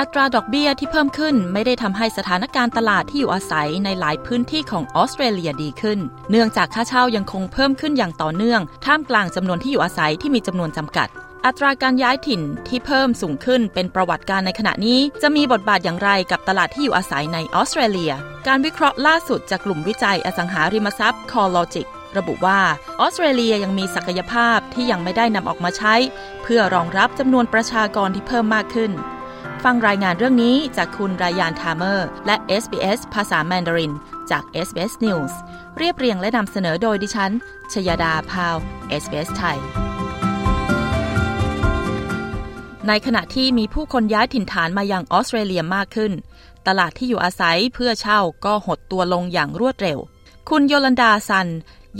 อัตราดอกเบี้ยที่เพิ่มขึ้นไม่ได้ทำให้สถานการณ์ตลาดที่อยู่อาศัยในหลายพื้นที่ของออสเตรเลียดีขึ้น เนื่องจากค่าเช่ายังคงเพิ่มขึ้นอย่างต่อเนื่อง ท่ามกลางจำนวนที่อยู่อาศัยที่มีจำนวนจำกัด อัตราการย้ายถิ่นที่เพิ่มสูงขึ้นเป็นประวัติการในขณะนี้ จะมีบทบาทอย่างไรกับตลาดที่อยู่อาศัยในออสเตรเลีย การวิเคราะห์ล่าสุดจากกลุ่มวิจัยอสังหาริมทรัพย์ CoreLogic ระบุว่าออสเตรเลียยังมีศักยภาพที่ยังไม่ได้นำออกมาใช้ เพื่อรองรับจำนวนประชากรที่เพิ่มมากขึ้น ฟังรายงานเรื่องนี้จากคุณรายานทาเมอร์ และ SBS ภาษาแมนดาริน จาก SBS News เรียบเรียงและนำเสนอโดยดิฉัน ชยดาพาว SBS ไทย ในขณะที่มีผู้คนย้ายถิ่นฐานมายังออสเตรเลียมากขึ้น ตลาดที่อยู่อาศัยเพื่อเช่าก็หดตัวลงอย่างรวดเร็ว คุณโยลันดาซัน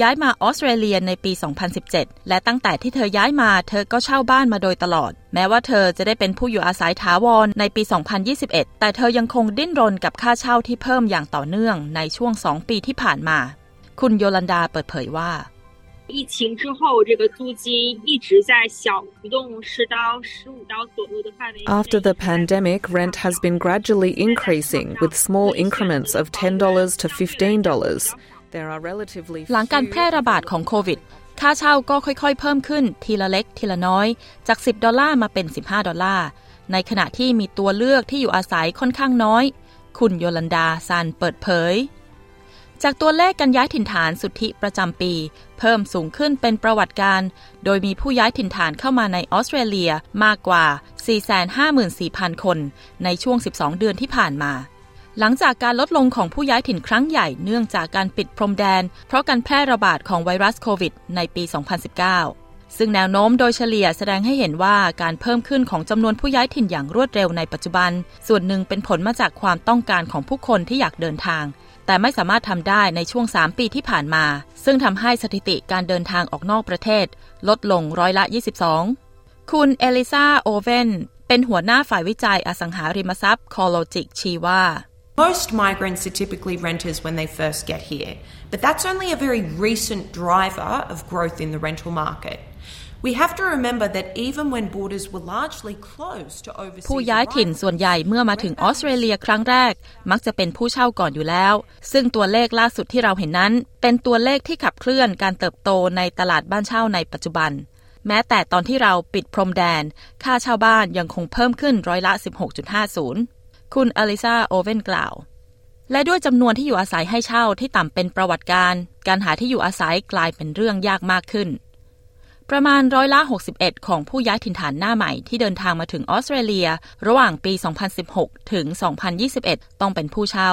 ย้ายมาออสเตรเลียในปี 2017 และตั้งแต่ที่เธอย้ายมาเธอก็เช่าบ้านมาโดยตลอด แม้ว่าเธอจะได้เป็นผู้อยู่อาศัยถาวรในปี 2021 แต่เธอยังคงดิ้นรนกับค่าเช่าที่เพิ่มอย่างต่อเนื่องในช่วง 2 ปีที่ผ่านมา คุณโยลันดาเปิดเผยว่า 疫情之后，这个租金一直在小浮动十到十五刀左右的范围。 After the pandemic, rent has been gradually increasing with small increments of $10 to $15. There are relatively หลังการแพร่ระบาดของโควิด ค่าเช่าก็ค่อยๆ เพิ่มขึ้นทีละเล็กทีละน้อย จาก 10 ดอลลาร์มาเป็น 15 ดอลลาร์ ในขณะที่มีตัวเลือกที่อยู่อาศัยค่อนข้างน้อย คุณโยลันดาซันเปิดเผย จากตัวเลขการย้ายถิ่นฐานสุทธิประจำปี เพิ่มสูงขึ้นเป็นประวัติการ โดยมีผู้ย้ายถิ่นฐานเข้ามาในออสเตรเลียมากกว่า 454,000 คน ในช่วง 12 เดือนที่ผ่านมา หลังจากการลดลงของผู้ย้ายถิ่นครั้งใหญ่เนื่องจากการปิดพรมแดน เพราะการแพร่ระบาดของไวรัสโควิด ในปี 2019 ซึ่งแนวโน้มโดยเฉลี่ยแสดงให้เห็นว่าการเพิ่มขึ้นของจำนวนผู้ย้ายถิ่นอย่างรวดเร็วในปัจจุบัน ส่วนหนึ่งเป็นผลมาจากความต้องการของผู้คนที่อยากเดินทาง แต่ไม่สามารถทำได้ในช่วง 3 ปีที่ผ่านมา ซึ่งทำให้สถิติการเดินทางออกนอกประเทศ ลดลงร้อยละ 22 คุณเอลิซาโอเวนเป็นหัวหน้าฝ่ายวิจัยอสังหาริมทรัพย์ CoreLogic ชี้ว่า Most migrants are typically renters when they first get here, but that's only a very recent driver of growth in the rental market. We have to remember that even when borders were largely closed to overseas ผู้ย้ายถิ่นส่วนใหญ่เมื่อมาถึงออสเตรเลียครั้งแรก มักจะเป็นผู้เช่าก่อนอยู่แล้ว ซึ่งตัวเลขล่าสุดที่เราเห็นนั้น เป็นตัวเลขที่ขับเคลื่อนการเติบโตในตลาดบ้านเช่าในปัจจุบัน แม้แต่ตอนที่เราปิดพรมแดน ค่าเช่าบ้านยังคงเพิ่มขึ้นร้อยละ 16.50 คุณอลิซาโอเวนกล่าว และด้วยจำนวนที่อยู่อาศัยให้เช่าที่ต่ำเป็นประวัติการ การหาที่อยู่อาศัยกลายเป็นเรื่องยากมากขึ้น ประมาณร้อยละ 61 ของผู้ย้ายถิ่นฐานหน้าใหม่ที่เดินทางมาถึงออสเตรเลีย ระหว่างปี 2016 ถึง 2021 ต้องเป็นผู้เช่า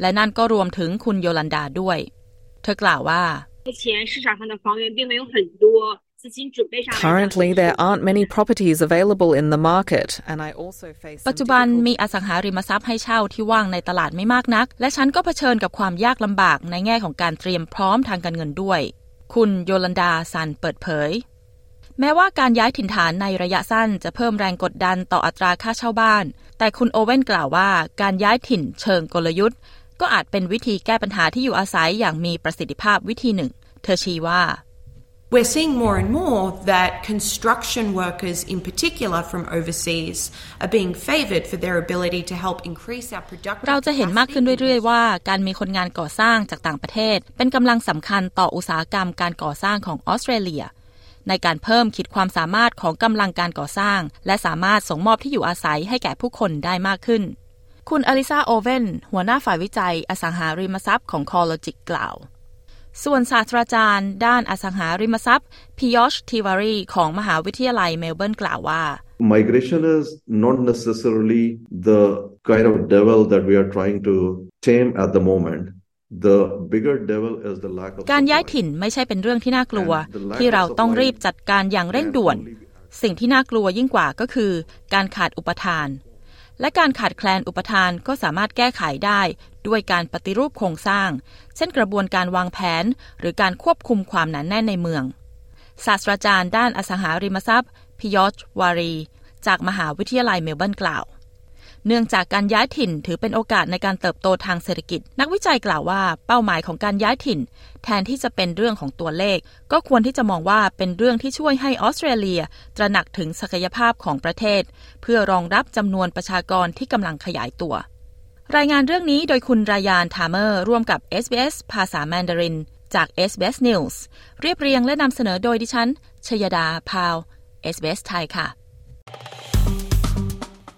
และนั่นก็รวมถึงคุณโยลันดาด้วย เธอกล่าวว่า 目前市场上的房源并没有很多，资金准备上来讲 Currently, there aren't many properties available in the market, and I also face ปัจ some จุบัน difficult- มีอสังหาริมทรัพย์ให้เช่าที่ว่างในตลาดไม่มากนัก และฉันก็เผชิญกับความยากลำบากในแง่ของการเตรียมพร้อมทางการเงินด้วย คุณโยลันดาซันเปิดเผย แม้ว่าการย้ายถิ่นฐานในระยะสั้นจะเพิ่มแรงกดดันต่ออัตราค่าเช่าบ้าน แต่คุณโอเว่นกล่าวว่าการย้ายถิ่นเชิงกลยุทธ์ ก็อาจเป็นวิธีแก้ปัญหาที่อยู่อาศัยอย่างมีประสิทธิภาพวิธีหนึ่ง เธอชี้ว่า We're seeing more and more that construction workers, in particular from overseas, are being favoured for their ability to help increase our productive เราจะเห็นมากขึ้นเรื่อยๆว่า การมีคนงานก่อสร้างจากต่างประเทศ เป็นกำลังสำคัญต่ออุตสาหกรรมการก่อสร้างของออสเตรเลีย ในการเพิ่มขีดความสามารถของกำลังการก่อสร้าง และสามารถส่งมอบที่อยู่อาศัยให้แก่ผู้คนได้มากขึ้น คุณอลิซาโอเวนหัวหน้าฝ่ายวิจัยอสังหาริมทรัพย์ของ CoreLogic กล่าว ส่วนศาสตราจารย์ ด้านอสังหาริมทรัพย์พิยอชทิวารีของมหาวิทยาลัยเมลเบิร์นกล่าวว่า Migration is not necessarily the kind of devil that we are trying to tame at the moment. The bigger devil is the lack of การย้าย supply. ถิ่นไม่ใช่เป็นเรื่องที่น่ากลัว ที่เราต้องรีบจัดการอย่างเร่งด่วน สิ่งที่น่ากลัวยิ่งกว่าก็คือ การขาดอุปทาน และการขาดแคลนอุปทานก็สามารถแก้ไขได้ด้วยการปฏิรูปโครงสร้าง เช่นกระบวนการวางแผน หรือการควบคุมความหนาแน่นในเมือง ศาสตราจารย์ด้านอสังหาริมทรัพย์ พิยอชวารี จากมหาวิทยาลัยเมลเบิร์นกล่าว เนื่องจากการย้ายถิ่นถือเป็นโอกาสในการเติบโตทางเศรษฐกิจ นักวิจัยกล่าวว่าเป้าหมายของการย้ายถิ่น แทนที่จะเป็นเรื่องของตัวเลข ก็ควรที่จะมองว่าเป็นเรื่องที่ช่วยให้ออสเตรเลียตระหนักถึงศักยภาพของประเทศ เพื่อรองรับจำนวนประชากรที่กำลังขยายตัว รายงานเรื่องนี้โดยคุณรายานทามเมอร์ร่วมกับ SBS ภาษาแมนดาริน จาก SBS News เรียบเรียงและนำเสนอโดยดิฉันชยดาพาว SBS ไทยค่ะ